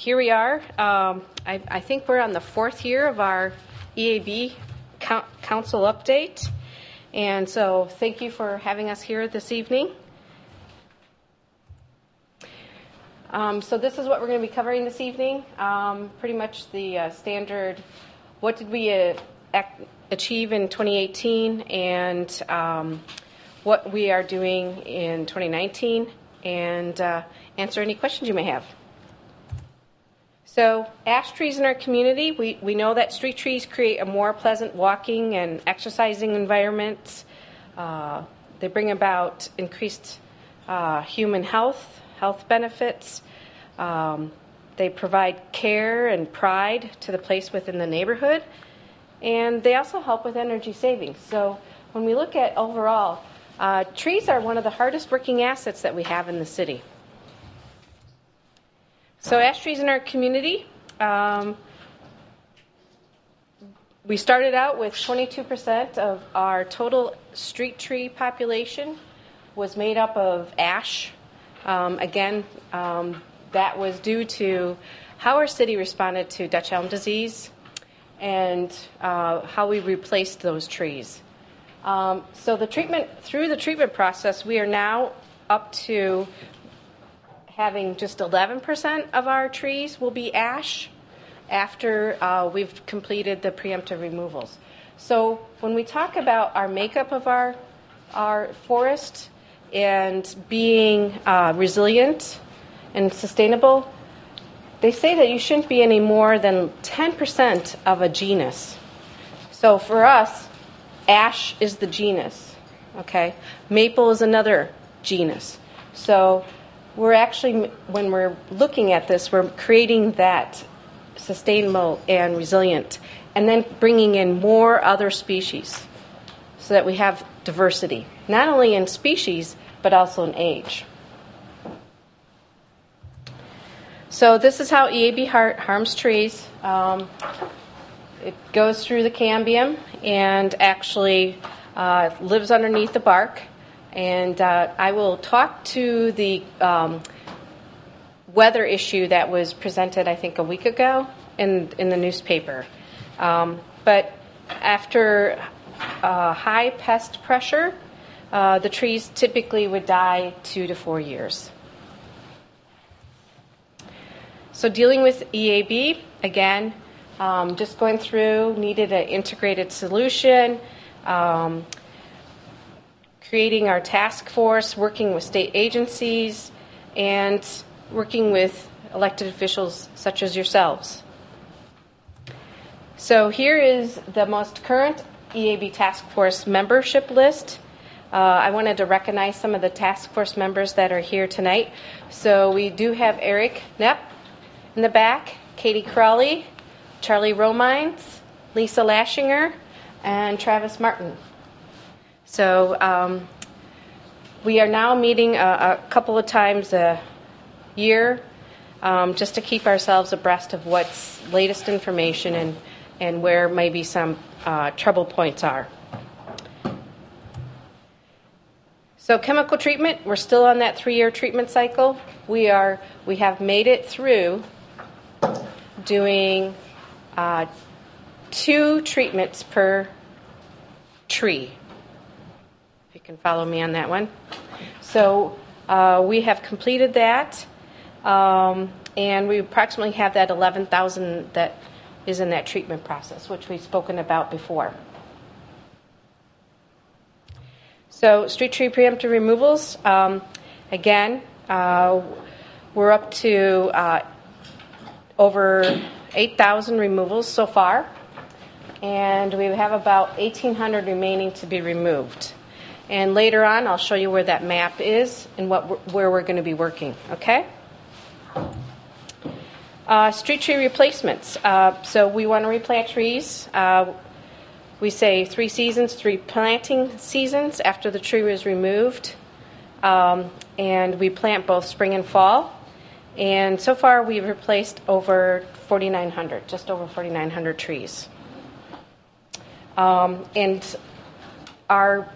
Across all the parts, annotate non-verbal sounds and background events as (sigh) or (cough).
here we are. Um, I, I think we're on the fourth year of our EAB coun- Council update. And so thank you for having us here this evening. Um, so this is what we're going to be covering this evening. Um, pretty much the uh, standard. What did we uh, ac- achieve in 2018, and um, what we are doing in 2019, and uh, answer any questions you may have. So, ash trees in our community, we, we know that street trees create a more pleasant walking and exercising environment. Uh, they bring about increased uh, human health, health benefits. Um, they provide care and pride to the place within the neighborhood. And they also help with energy savings. So, when we look at overall, uh, trees are one of the hardest working assets that we have in the city. So, ash trees in our community. Um, we started out with 22% of our total street tree population was made up of ash. Um, again, um, that was due to how our city responded to Dutch elm disease and uh, how we replaced those trees. Um, so the treatment through the treatment process, we are now up to having just 11% of our trees will be ash after uh, we've completed the preemptive removals. So when we talk about our makeup of our our forest and being uh, resilient and sustainable, they say that you shouldn't be any more than 10% of a genus. So for us, ash is the genus, okay? Maple is another genus. So we're actually, when we're looking at this, we're creating that sustainable and resilient, and then bringing in more other species so that we have diversity, not only in species, but also in age. So, this is how EAB harms trees. Um, it goes through the cambium and actually uh, lives underneath the bark. And uh, I will talk to the um, weather issue that was presented, I think, a week ago in, in the newspaper. Um, but after uh, high pest pressure, uh, the trees typically would die two to four years. So, dealing with EAB, again, um, just going through, needed an integrated solution. Creating our task force, working with state agencies, and working with elected officials such as yourselves. So here is the most current EAB task force membership list. Uh, I wanted to recognize some of the task force members that are here tonight. So we do have Eric Knepp in the back, Katie Crowley, Charlie Romines, Lisa Laschinger, and Travis Martin. So um, we are now meeting a, a, couple of times a year um, just to keep ourselves abreast of what's latest information and, and where maybe some uh, trouble points are. So chemical treatment, we're still on that three-year treatment cycle. We are we have made it through doing uh, two treatments per tree can follow me on that one. So uh, we have completed that, um, and we approximately have that 11,000 that is in that treatment process, which we've spoken about before. So, street tree preemptive removals, um, again, uh, we're up to uh, over 8,000 removals so far, and we have about 1,800 remaining to be removed. And later on, I'll show you where that map is and what where we're going to be working. Okay. Uh, street tree replacements. Uh, so we want to replant trees. Uh, we say three seasons, three planting seasons after the tree was removed. Um, and we plant both spring and fall. And so far, we've replaced over 4,900, just over 4,900 trees. Um, and our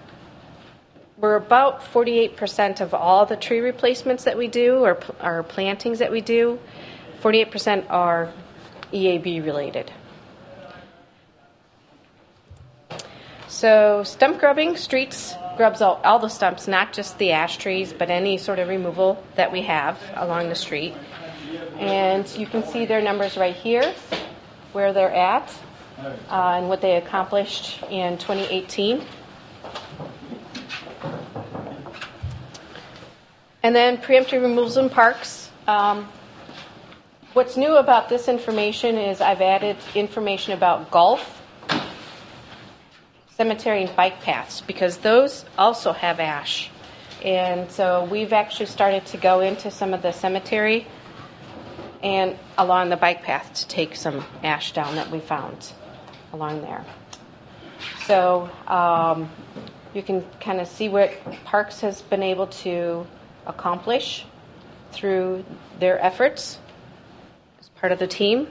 we're about 48% of all the tree replacements that we do or, or plantings that we do. 48% are EAB related. So, stump grubbing, streets grubs all, all, the stumps, not just the ash trees, but any sort of removal that we have along the street. And you can see their numbers right here, where they're at, uh, and what they accomplished in 2018. And then preemptive removals in parks. Um, what's new about this information is I've added information about golf, cemetery, and bike paths because those also have ash. And so we've actually started to go into some of the cemetery and along the bike path to take some ash down that we found along there. So um, you can kind of see what Parks has been able to accomplish through their efforts as part of the team.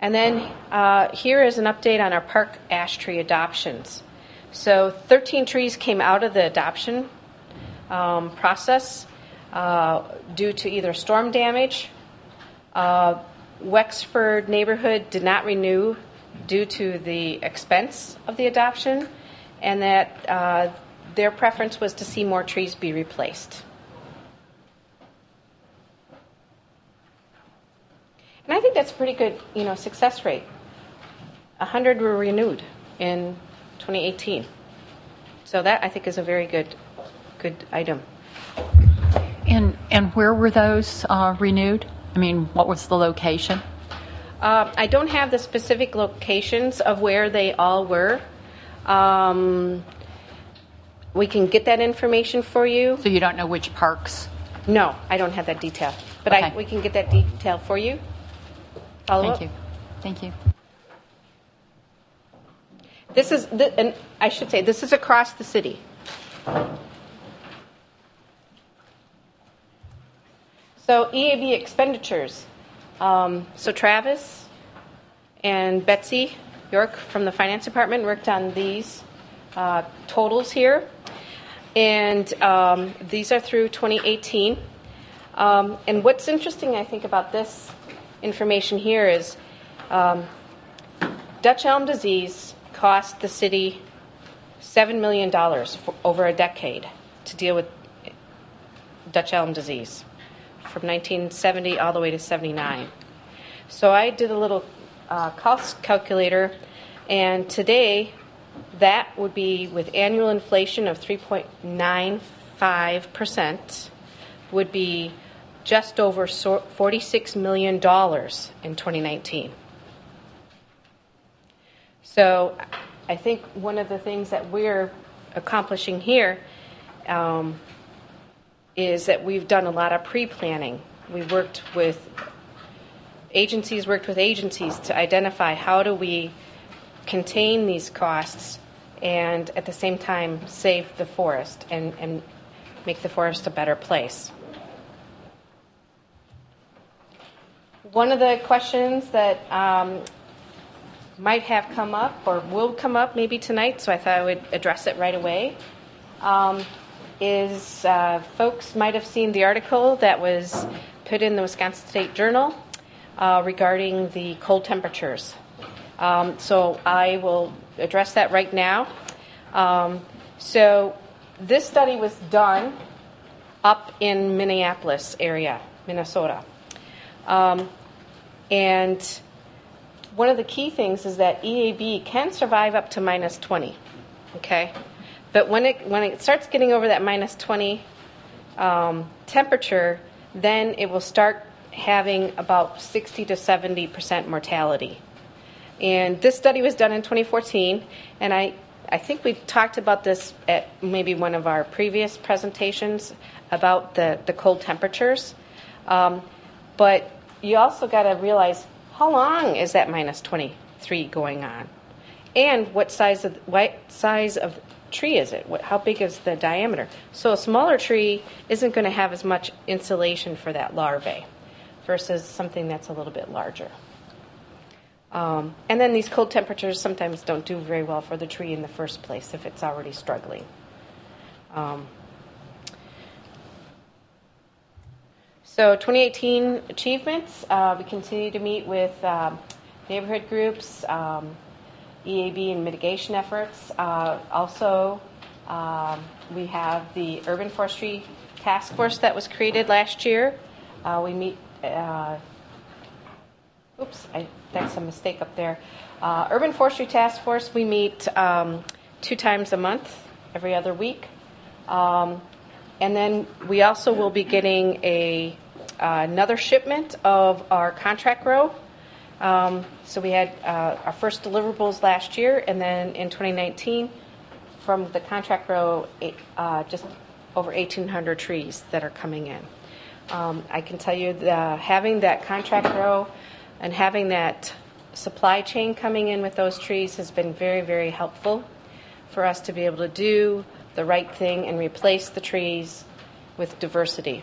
And then uh, here is an update on our park ash tree adoptions. So 13 trees came out of the adoption um, process uh, due to either storm damage. Uh, Wexford neighborhood did not renew due to the expense of the adoption, and that uh, their preference was to see more trees be replaced. And I think that's a pretty good, you know, success rate. 100 were renewed in 2018. So that I think is a very good good item. And and where were those uh, renewed? I mean, what was the location? Uh, I don't have the specific locations of where they all were. Um, we can get that information for you. So you don't know which parks? No, I don't have that detail, but okay. I, we can get that detail for you. Follow Thank up? you. Thank you. This is, the, and I should say, this is across the city. So EAB expenditures. Um, so Travis and Betsy York from the finance department worked on these uh, totals here. And um, these are through 2018. Um, and what's interesting, I think, about this information here is um, Dutch elm disease cost the city $7 million for over a decade to deal with Dutch elm disease from 1970 all the way to 79. So I did a little uh, cost calculator, and today that would be with annual inflation of 3.95%, would be just over $46 million in 2019. So I think one of the things that we're accomplishing here um, is that we've done a lot of pre planning. We worked with agencies, worked with agencies to identify how do we contain these costs and at the same time save the forest and, and make the forest a better place. One of the questions that um, might have come up or will come up maybe tonight, so I thought I would address it right away, um, is uh, folks might have seen the article that was put in the Wisconsin State Journal uh, regarding the cold temperatures um, so I will address that right now. Um, so this study was done up in Minneapolis area, Minnesota. Um, and one of the key things is that EAB can survive up to minus 20. Okay? But when it, when it starts getting over that minus 20 um, temperature, then it will start having about 60 to 70 percent mortality. And this study was done in 2014, and I, I think we talked about this at maybe one of our previous presentations about the, the cold temperatures. Um, but you also got to realize how long is that minus 23 going on? And what size of what size of tree is it? What, how big is the diameter? So a smaller tree isn't going to have as much insulation for that larvae versus something that's a little bit larger. Um, and then these cold temperatures sometimes don't do very well for the tree in the first place if it's already struggling. Um, So 2018 achievements, uh, we continue to meet with um, neighborhood groups, um, EAB and mitigation efforts. Uh, also, um, we have the urban forestry task force that was created last year. Uh, we meet. Oops, I, that's a mistake up there. Uh, urban forestry task force. We meet um, two times a month, every other week. Um, and then we also will be getting a uh, another shipment of our contract grow. Um, so we had uh, our first deliverables last year, and then in 2019, from the contract grow, uh, just over 1,800 trees that are coming in. Um, I can tell you that having that contract grow and having that supply chain coming in with those trees has been very, very helpful for us to be able to do the right thing and replace the trees with diversity.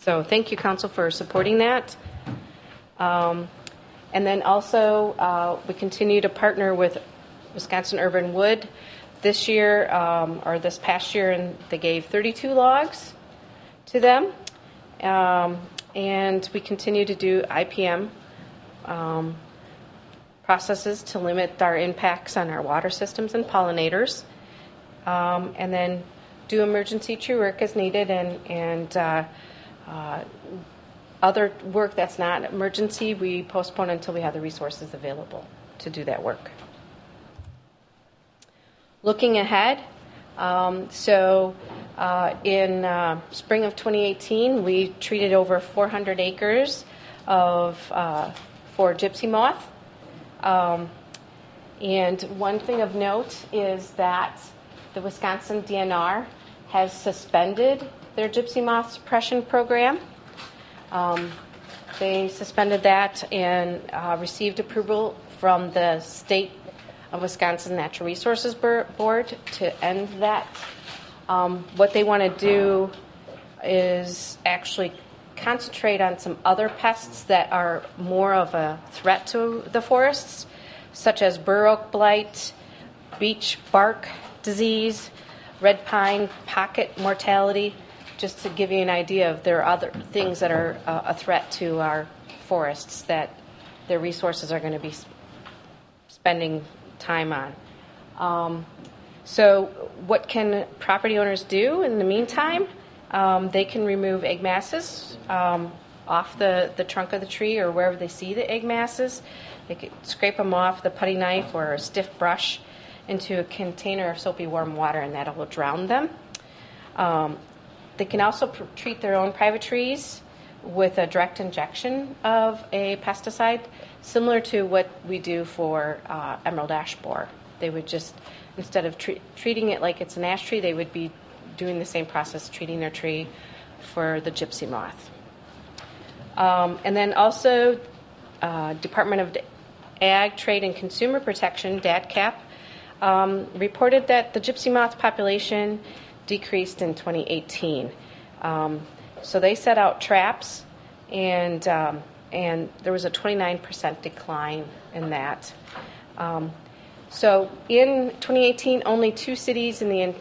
So thank you, Council, for supporting that. Um, and then also, uh, we continue to partner with Wisconsin Urban Wood. This year, um, or this past year, and they gave 32 logs to them. Um, and we continue to do IPM um, processes to limit our impacts on our water systems and pollinators. Um, and then do emergency tree work as needed and, and uh, uh, other work that's not emergency, we postpone until we have the resources available to do that work. Looking ahead, um, so uh, in uh, spring of 2018, we treated over 400 acres of uh, for gypsy moth. Um, and one thing of note is that the Wisconsin DNR has suspended their gypsy moth suppression program. Um, they suspended that and uh, received approval from the state of Wisconsin Natural Resources Board to end that. Um, what they want to do is actually concentrate on some other pests that are more of a threat to the forests, such as bur oak blight, beech bark disease, red pine pocket mortality, just to give you an idea of there are other things that are uh, a threat to our forests that their resources are going to be spending time on. Um, so, what can property owners do in the meantime? Um, they can remove egg masses um, off the, the trunk of the tree or wherever they see the egg masses. They can scrape them off with a putty knife or a stiff brush into a container of soapy warm water, and that will drown them. Um, they can also pr- treat their own private trees with a direct injection of a pesticide, similar to what we do for uh, emerald ash borer. They would just, instead of tre- treating it like it's an ash tree, they would be doing the same process, treating their tree for the gypsy moth. Um, and then also, uh, Department of Ag, Trade, and Consumer Protection, DATCAP, um, reported that the gypsy moth population decreased in 2018. Um, so they set out traps, and um, and there was a 29% decline in that. Um, so in 2018, only two cities in the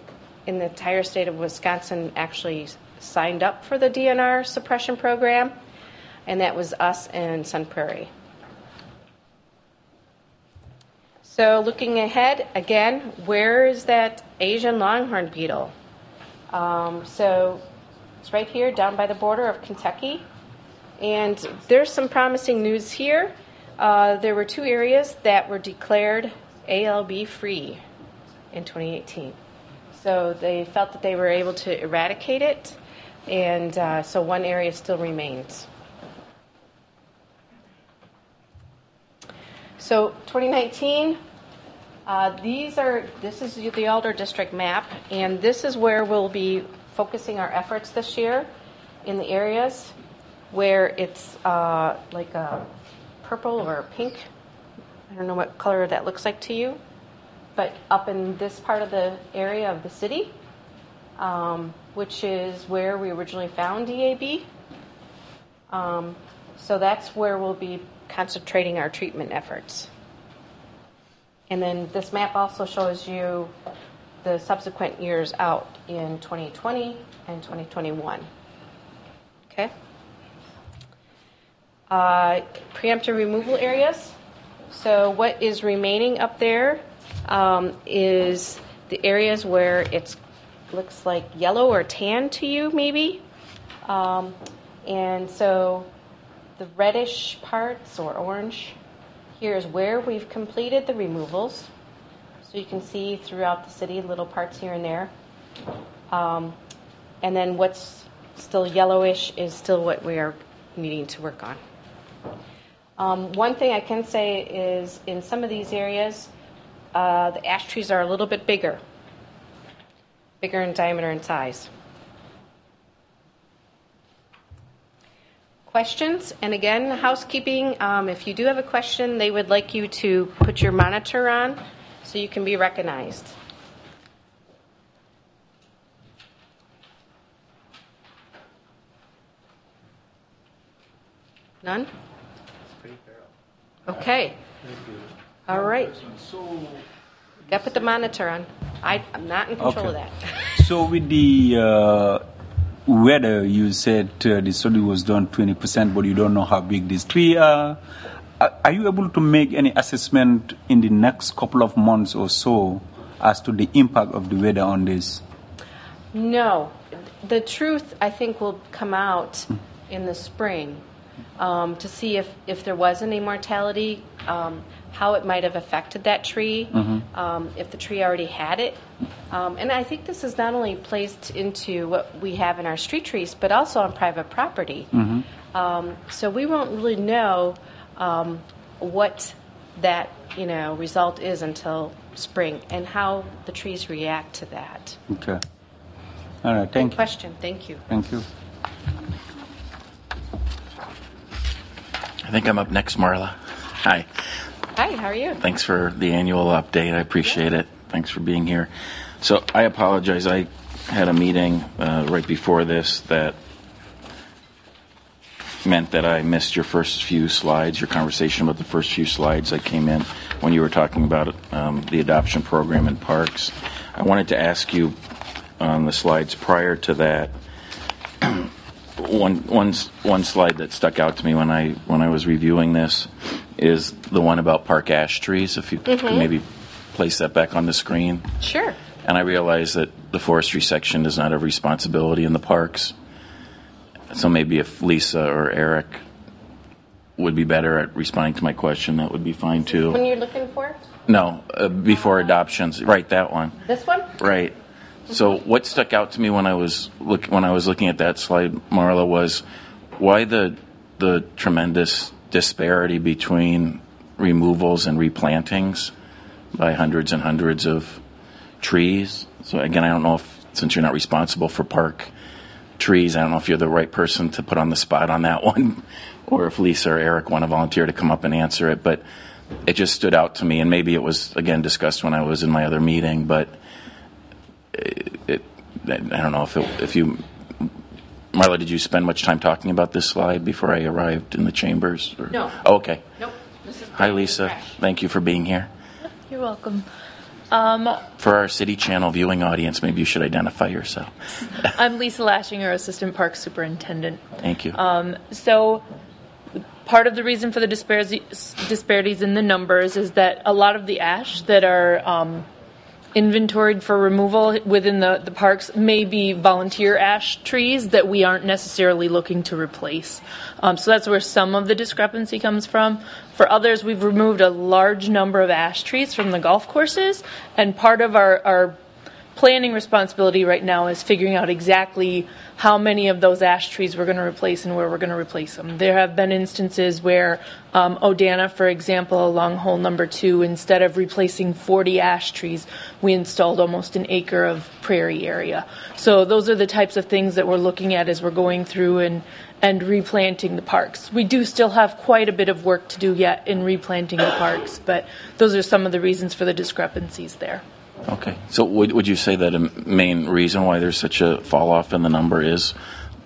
in the entire state of Wisconsin actually signed up for the DNR suppression program, and that was us and Sun Prairie. So looking ahead, again, where is that Asian longhorn beetle? Um, so it's right here down by the border of Kentucky. And there's some promising news here. Uh, there were two areas that were declared ALB free in 2018. So they felt that they were able to eradicate it, and uh, so one area still remains. So 2019, uh, these are, this is the Alder District map, and this is where we'll be focusing our efforts this year in the areas where it's uh, like a purple or a pink. I don't know what color that looks like to you, but up in this part of the area of the city, um, which is where we originally found EAB. Um, so that's where we'll be concentrating our treatment efforts. And then this map also shows you the subsequent years out in 2020 and 2021. Okay. Uh, preemptive removal areas. So what is remaining up there um, is the areas where it looks like yellow or tan to you, maybe. Um, and so the reddish parts or orange here is where we've completed the removals. So you can see throughout the city little parts here and there. Um, and then what's still yellowish is still what we are needing to work on. Um, one thing I can say is in some of these areas, uh, the ash trees are a little bit bigger, bigger in diameter and size. Questions? And again, housekeeping, um, if you do have a question, they would like you to put your monitor on so you can be recognized. None? Okay. All right. Got to put the monitor on. I, I'm not in control of Okay. that. (laughs) So with the uh, weather, you said uh, the study was done 20%, but you don't know how big these trees are. Are are you able to make any assessment in the next couple of months or so as to the impact of the weather on this? No. The truth, I think, will come out in the spring um, to see if, if there was any mortality, um, how it might have affected that tree, um, if the tree already had it. Um, and I think this is not only placed into what we have in our street trees, but also on private property. Um, so we won't really know um, what that you know result is until spring and how the trees react to that. Okay. All right. Thank Good you. question. Thank you. Thank you. I think I'm up next, Marla. Hi. Hi, how are you? Thanks for the annual update. I appreciate it. Thanks for being here. So I apologize. I had a meeting uh, right before this that meant that I missed your first few slides, your conversation about the first few slides. I came in when you were talking about um, the adoption program in parks. I wanted to ask you on the slides prior to that one, one, one slide that stuck out to me when I when I was reviewing this is the one about park ash trees. If you could maybe place that back on the screen. Sure. And I realize that the forestry section does not have responsibility in the parks. So maybe if Lisa or Eric would be better at responding to my question, that would be fine too. When you're looking for No, uh, before adoptions, right? That one. this one? Right. So what stuck out to me when I was look when I was looking at that slide, Marla, was why the the tremendous disparity between removals and replantings by hundreds and hundreds of trees. So again, I don't know if since you're not responsible for park trees, I don't know if you're the right person to put on the spot on that (laughs) one, or if Lisa or Eric want to volunteer to come up and answer it. But it just stood out to me, and maybe it was again discussed when I was in my other meeting, but it, I don't know if it, if you, Marla, did you spend much time talking about this slide before I arrived in the chambers? or- No. Oh, okay. Nope. This is Hi, Lisa. fresh. Thank you for being here. You're welcome. For our City Channel viewing audience, maybe you should identify yourself. (laughs) I'm Lisa Laschinger, Assistant Park Superintendent. Thank you. Um, so, part of the reason for the disparities, disparities in the numbers is that a lot of the ash that are um, inventoried for removal within the, the parks may be volunteer ash trees that we aren't necessarily looking to replace. Um, so that's where some of the discrepancy comes from. For others, we've removed a large number of ash trees from the golf courses, and part of our, our planning responsibility right now is figuring out exactly how many of those ash trees we're going to replace and where we're going to replace them. There have been instances where um, Odana, for example, along hole number two, instead of replacing 40 ash trees, we installed almost an acre of prairie area. So those are the types of things that we're looking at as we're going through and and replanting the parks. We do still have quite a bit of work to do yet in replanting the parks, but those are some of the reasons for the discrepancies there. Okay. So would, would you say that a main reason why there's such a fall off in the number is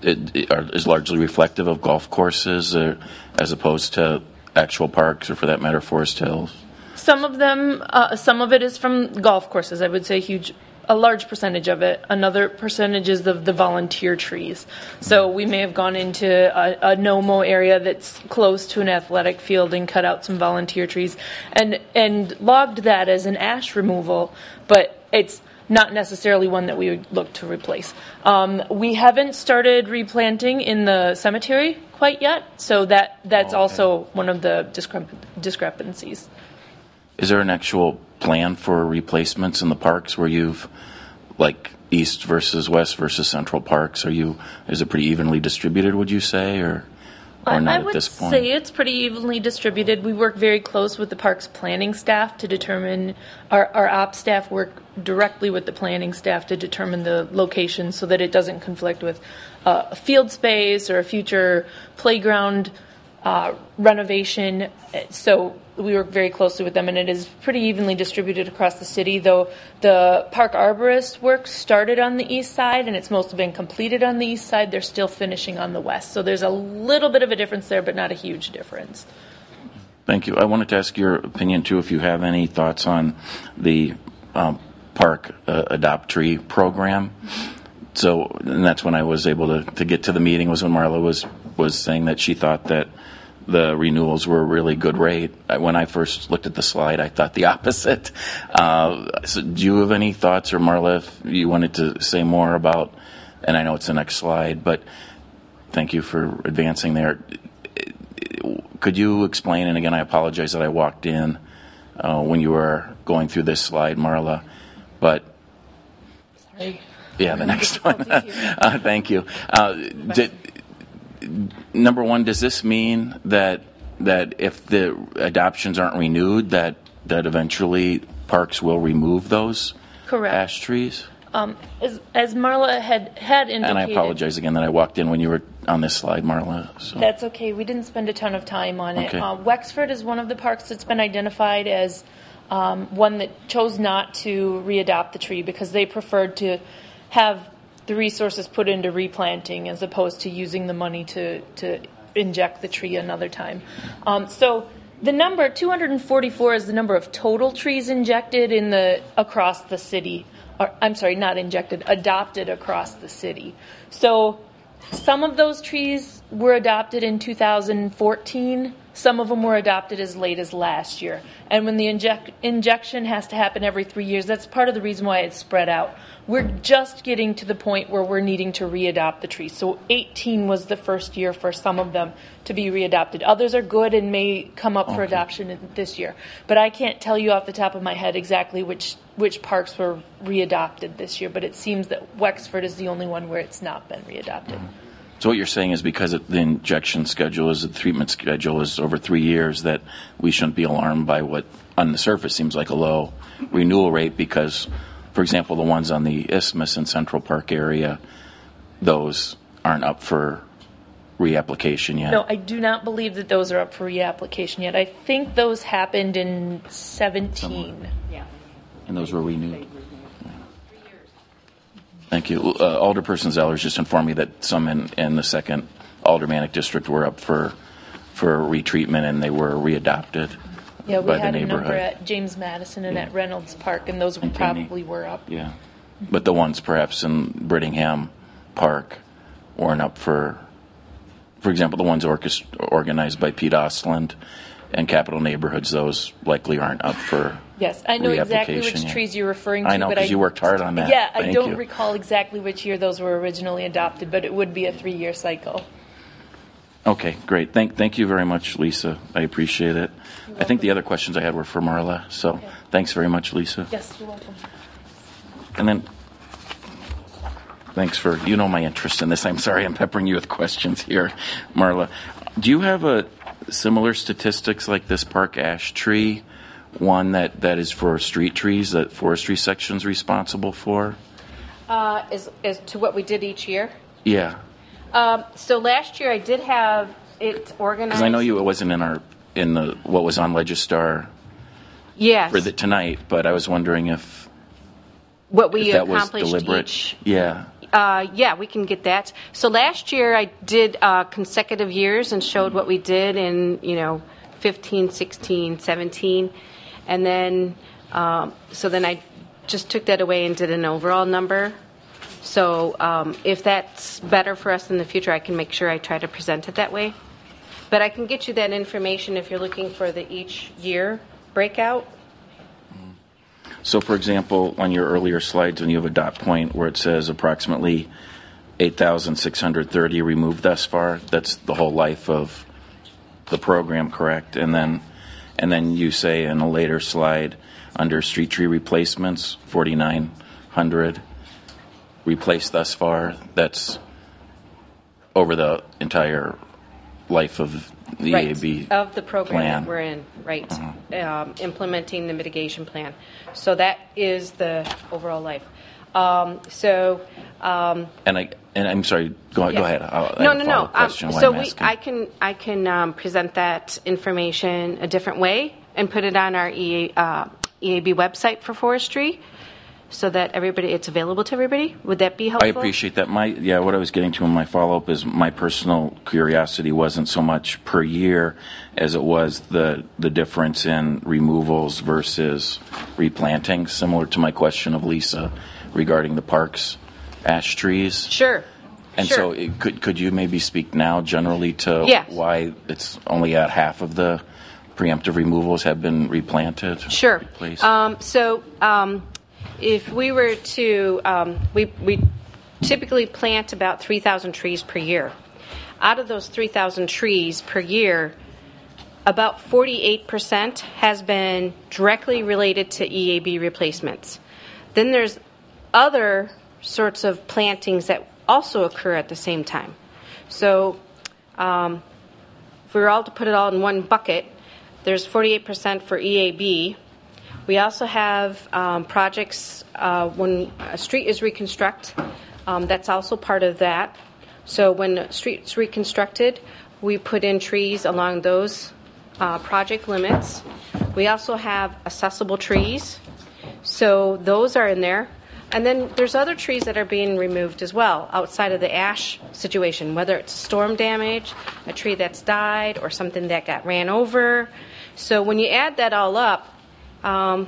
it, it are- is largely reflective of golf courses or, as opposed to actual parks or for that matter, Forest Hills? Some of them, uh, some of it is from golf courses. I would say a huge a large percentage of it. Another percentage is of the volunteer trees. So we may have gone into a, a NOMO area that's close to an athletic field and cut out some volunteer trees and and logged that as an ash removal, but it's not necessarily one that we would look to replace. Um, we haven't started replanting in the cemetery quite yet, so that that's Oh, okay. also one of the discrep- discrepancies. Is there an actual plan for replacements in the parks where you've, like, east versus west versus central parks? Are you, is it pretty evenly distributed, would you say, or, or not I at this point? say it's pretty evenly distributed. We work very close with the parks planning staff to determine, our, our ops staff work directly with the planning staff to determine the location so that it doesn't conflict with uh, a field space or a future playground uh, renovation. So we work very closely with them, and it is pretty evenly distributed across the city. Though the park arborist work started on the east side, and it's mostly been completed on the east side. They're still finishing on the west, so there's a little bit of a difference there, but not a huge difference. Thank you. I wanted to ask your opinion too, if you have any thoughts on the um, park uh, adopt tree program. So, and that's when I was able to, to get to the meeting was when Marla was was saying that she thought that the renewals were a really good rate. When I first looked at the slide, I thought the (laughs) opposite. Uh, so, do you have any thoughts, or Marla, if you wanted to say more about? And I know it's the next slide, but thank you for advancing there could you explain, and again, I apologize that I walked in uh, when you were going through this slide, Marla, but Sorry. yeah, the next (laughs) one. (laughs) uh, thank you. Uh, did, number one, does this mean that that if the adoptions aren't renewed, that that eventually parks will remove those Correct. ash trees? Um, as, as Marla had had indicated, And I apologize again that I walked in when you were on this slide, Marla. So. That's okay. We didn't spend a ton of time on it. Okay. Uh, Wexford is one of the parks that's been identified as um, one that chose not to readopt the tree because they preferred to have the resources put into replanting as opposed to using the money to, to inject the tree another time. Um, so the number 244 is the number of total trees injected in the across the city. Or, I'm sorry, not injected, adopted across the city. So some of those trees were adopted in 2014. Some of them were adopted as late as last year. And when the inject, injection has to happen every three years, that's part of the reason why it's spread out. We're just getting to the point where we're needing to readopt the trees. So 18 was the first year for some of them to be readopted. Others are good and may come up for adoption this year. But I can't tell you off the top of my head exactly which which parks were readopted this year. But it seems that Wexford is the only one where it's not been readopted. Mm-hmm. So what you're saying is because it, the injection schedule is the treatment schedule is over three years that we shouldn't be alarmed by what on the surface seems like a low renewal rate because, for example, the ones on the Isthmus and Central Park area, those aren't up for reapplication yet. No, I do not believe that those are up for reapplication yet. I think those happened in 17. Yeah. And those were renewed. Thank you. Uh, Alderperson Zellers just informed me that some in, in the second Aldermanic district were up for for retreatment and they were readopted Yeah, we by the had a number neighborhood. at James Madison and at Reynolds Park, and those And probably were up. Yeah, but the ones perhaps in Brittingham Park weren't up for, for example, the ones orchest- organized by Pete Ostlind and Capitol Neighborhoods. Those likely aren't up for. Yes, I know exactly which trees you're referring to. I know but because you worked hard on that. Yeah, I Thank don't you. recall exactly which year those were originally adopted, but it would be a three-year cycle. Okay, great. Thank, thank you very much, Lisa. I appreciate it. I think the other questions I had were for Marla, so thanks very much, Lisa. Yes, you're welcome. And then, thanks for, you know my interest in this. I'm sorry I'm peppering you with questions here, Marla. Do you have a similar statistics like this park ash tree, one that, that is for street trees that forestry section's responsible for? Uh, as, as to what we did each year. Yeah, Um, so last year I did have it organized. because I know you, it wasn't in our, in the, what was on Legistar Yes. for the tonight, but I was wondering if, what we if that was accomplished deliberate. each. Yeah. Uh, yeah, we can get that. So last year I did uh, consecutive years and showed what we did in, you know, 15, 16, 17. And then, um, so then I just took that away and did an overall number. So um, if that's better for us in the future, I can make sure I try to present it that way. But I can get you that information if you're looking for the each year breakout. So, for example, on your earlier slides, when you have a dot point where it says approximately 8,630 removed thus far, that's the whole life of the program, correct? And then, and then you say in a later slide, under street tree replacements, 4,900 replaced thus far. That's over the entire life of the right, EAB of the program plan. that we're in, right? Um, implementing the mitigation plan. So that is the overall life. Um, so um, And I and I'm sorry. Go, go ahead. I'll, no, no, no. Um, so we. I can, I can um, present that information a different way and put it on our EA, uh, EAB website for forestry, so that everybody, it's available to everybody. Would that be helpful? I appreciate that. My yeah, what I was getting to in my follow up is my personal curiosity wasn't so much per year as it was the the difference in removals versus replanting. Similar to my question of Lisa regarding the parks ash trees. Sure. And sure. so, it, could could you maybe speak now generally to Yes. why it's only at half of the preemptive removals have been replanted? Sure. please. Um, so, um, if we were to, um, we, we typically plant about 3,000 trees per year. Out of those 3,000 trees per year, about 48% has been directly related to EAB replacements. Then there's other sorts of plantings that also occur at the same time. So, um, if we were all to put it all in one bucket, there's 48% for EAB. We also have um, projects uh, when a street is reconstructed, Um, that's also part of that. So when a street's reconstructed, we put in trees along those uh, project limits. We also have accessible trees. So those are in there. And then there's other trees that are being removed as well outside of the ash situation, whether it's storm damage, a tree that's died, or something that got ran over. So when you add that all up, um,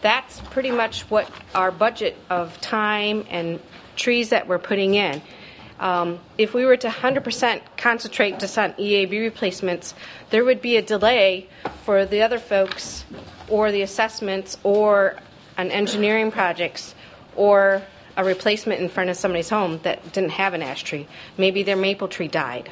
that's pretty much what our budget of time and trees that we're putting in. Um, if we were to 100% concentrate just on EAB replacements, there would be a delay for the other folks or the assessments or on engineering projects or a replacement in front of somebody's home that didn't have an ash tree. Maybe their maple tree died.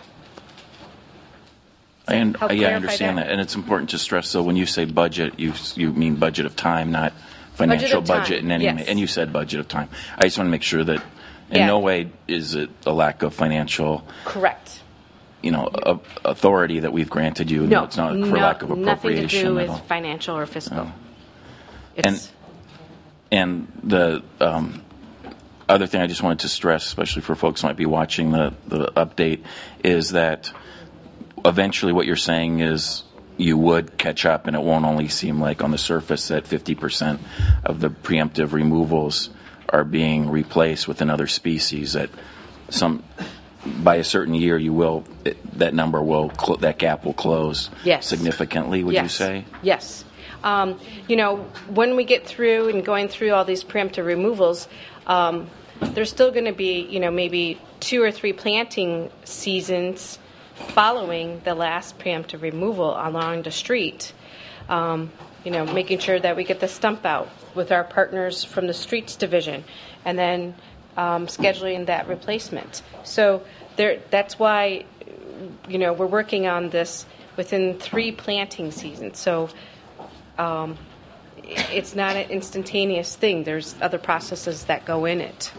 I un- yeah, I understand that? and it's important to stress. So when you say budget, you you mean budget of time, not financial time, budget in any. yes. And you said budget of time. I just want to make sure that in Yeah. no way is it a lack of financial, Correct. you know, a, authority that we've granted you. No, it's not for no- lack of appropriation. nothing to do with financial or fiscal. Oh. It's, And- And the um, other thing I just wanted to stress, especially for folks who might be watching the, the update, is that eventually what you're saying is you would catch up, and it won't only seem like on the surface that 50% of the preemptive removals are being replaced with another species. That some by a certain year, you will it, that number will cl- that gap will close Yes. significantly. Would yes. you say? Yes. Um, you know, when we get through and going through all these preemptive removals, um, there's still going to be, you know, maybe two or three planting seasons following the last preemptive removal along the street. Um, you know, making sure that we get the stump out with our partners from the streets division, and then um, scheduling that replacement. So there, that's why, you know, we're working on this within three planting seasons. So um, it's not an instantaneous thing. There's other processes that go in it.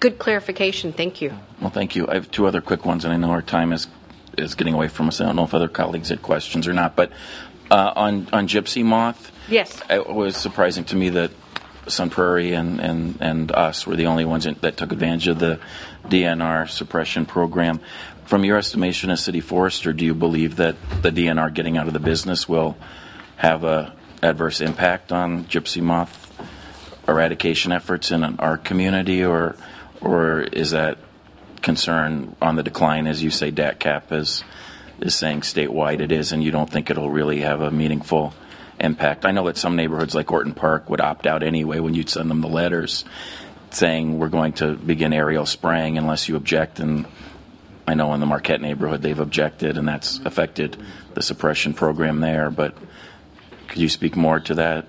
Good clarification. Thank you. Well, thank you. I have two other quick ones, and I know our time is is getting away from us. I don't know if other colleagues had questions or not, but uh, on on gypsy moth, Yes. it was surprising to me that Sun Prairie and, and, and us were the only ones that took advantage of the DNR suppression program. From your estimation as city forester, do you believe that the DNR getting out of the business will have a adverse impact on gypsy moth eradication efforts in our community, or or is that concern on the decline, as you say, DATCAP is is saying statewide it is, and you don't think it'll really have a meaningful impact. I know that some neighborhoods like Orton Park would opt out anyway when you'd send them the letters saying we're going to begin aerial spraying unless you object. And I know in the Marquette neighborhood they've objected, and that's affected the suppression program there. But could you speak more to that?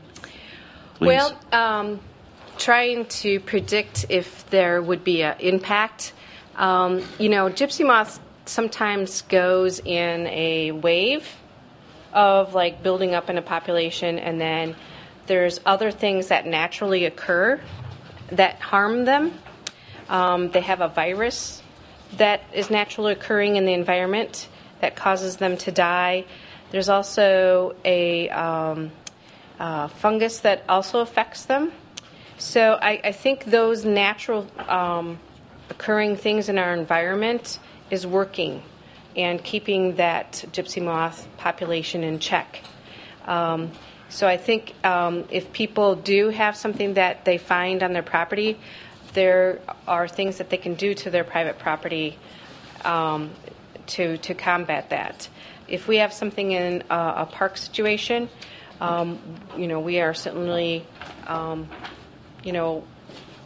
Please? Well, um, trying to predict if there would be an impact. Um, you know, gypsy moth sometimes goes in a wave of like building up in a population, and then there's other things that naturally occur that harm them. Um, they have a virus that is naturally occurring in the environment that causes them to die. There's also a um, uh, fungus that also affects them. So I, I think those natural um, occurring things in our environment is working and keeping that gypsy moth population in check. Um, so I think um, if people do have something that they find on their property, there are things that they can do to their private property um, to to combat that. If we have something in a, a park situation, um, you know, we are certainly, um, you know,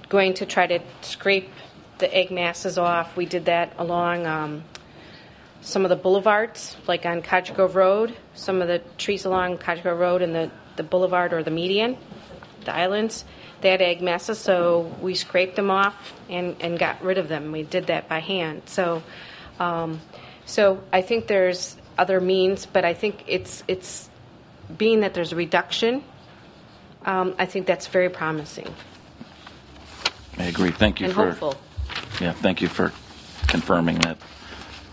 going to try to scrape the egg masses off. We did that along um, some of the boulevards, like on Grove Road, some of the trees along Grove Road and the, the boulevard or the median, the islands, they had egg masses, so we scraped them off and, and got rid of them. We did that by hand. So, um, so I think there's other means, but I think it's it's being that there's a reduction. Um, I think that's very promising I agree. Thank you and for hopeful. yeah. Thank you for confirming that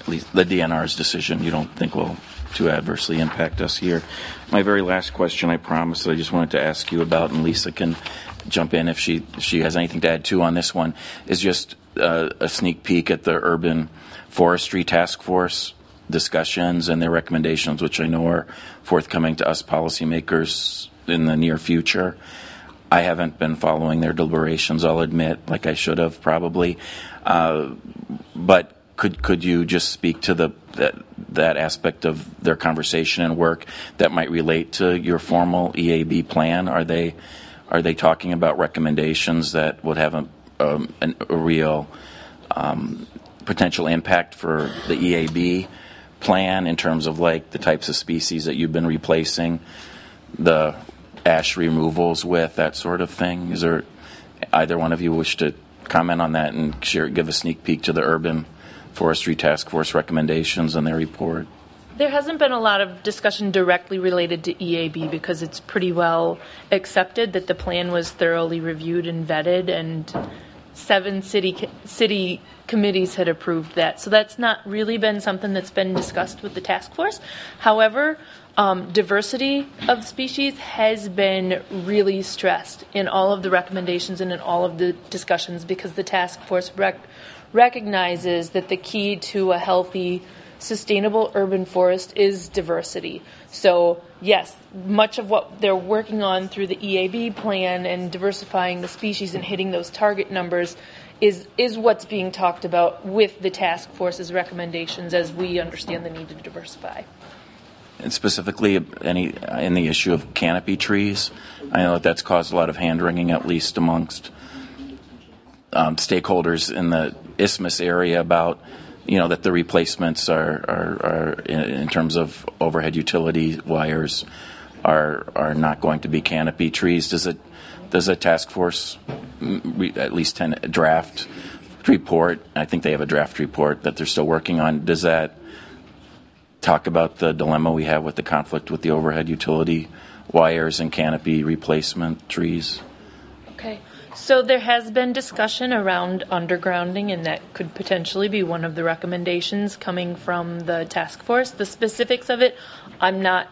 at least the DNR's decision you don't think will too adversely impact us here. My very last question, I promised, I just wanted to ask you about, and Lisa can jump in if she she has anything to add to on this one. Is just uh, a sneak peek at the urban forestry task force discussions and their recommendations, which I know are forthcoming to us policymakers in the near future. I haven't been following their deliberations, I'll admit, like I should have probably. Uh, but could could you just speak to the that, that aspect of their conversation and work that might relate to your formal EAB plan? Are they are they talking about recommendations that would have a, um, a real um, potential impact for the EAB plan in terms of like the types of species that you've been replacing the ash removals with, that sort of thing? Is there either one of you wish to comment on that and share, give a sneak peek to the urban forestry task force recommendations and their report? There hasn't been a lot of discussion directly related to EAB because it's pretty well accepted that the plan was thoroughly reviewed and vetted, and seven city city committees had approved that. So that's not really been something that's been discussed with the task force. However, um, diversity of species has been really stressed in all of the recommendations and in all of the discussions because the task force rec- recognizes that the key to a healthy sustainable urban forest is diversity. So, yes, much of what they're working on through the EAB plan and diversifying the species and hitting those target numbers is is what's being talked about with the task force's recommendations as we understand the need to diversify. And specifically, any in the issue of canopy trees, I know that that's caused a lot of hand wringing, at least amongst um, stakeholders in the isthmus area about you know that the replacements are are, are in, in, terms of overhead utility wires are are not going to be canopy trees. Does it does a task force re, at least ten, draft report? I think they have a draft report that they're still working on. Does that talk about the dilemma we have with the conflict with the overhead utility wires and canopy replacement trees? Okay. So there has been discussion around undergrounding, and that could potentially be one of the recommendations coming from the task force. The specifics of it, I'm not.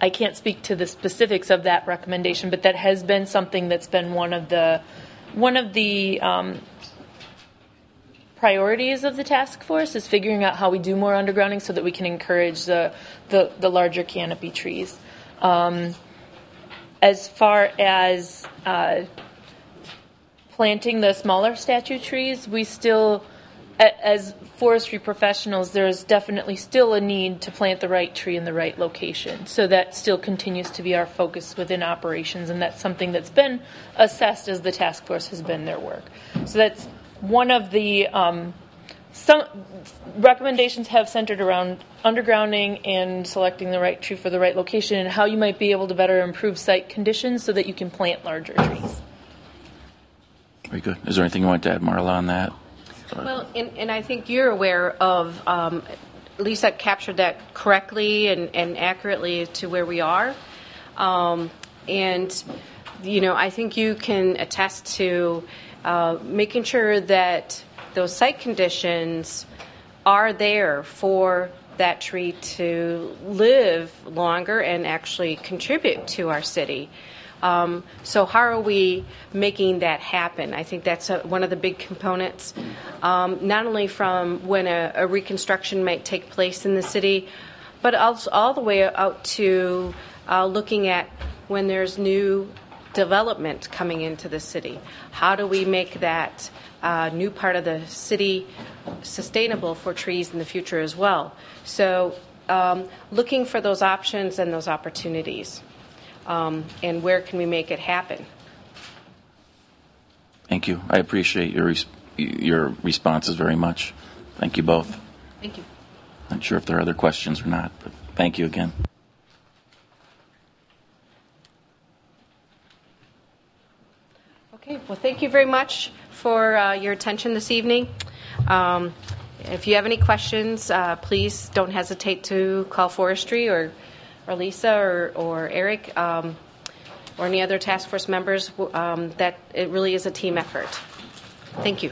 I can't speak to the specifics of that recommendation, but that has been something that's been one of the one of the um, priorities of the task force is figuring out how we do more undergrounding so that we can encourage the the, the larger canopy trees. Um, as far as uh, planting the smaller statue trees, we still as forestry professionals, there's definitely still a need to plant the right tree in the right location. So that still continues to be our focus within operations, and that's something that's been assessed as the task force has been their work. So that's one of the um, some recommendations have centered around undergrounding and selecting the right tree for the right location, and how you might be able to better improve site conditions so that you can plant larger trees. Very good. Is there anything you want to add, Marla, on that? Well, and, and I think you're aware of, um, Lisa captured that correctly and, and accurately to where we are. Um, and, you know, I think you can attest to uh, making sure that those site conditions are there for that tree to live longer and actually contribute to our city. Um, so how are we making that happen? I think that's a, one of the big components, um, not only from when a, a reconstruction might take place in the city, but also all the way out to uh, looking at when there's new development coming into the city. How do we make that uh, new part of the city sustainable for trees in the future as well? So, um, looking for those options and those opportunities um, and where can we make it happen? Thank you. I appreciate your res- your responses very much. Thank you both. Thank you. Not sure if there are other questions or not, but thank you again. Okay, well, thank you very much for uh, your attention this evening. Um, if you have any questions, uh, please don't hesitate to call Forestry or, or Lisa or, or Eric um, or any other task force members. Um, that it really is a team effort. Thank you.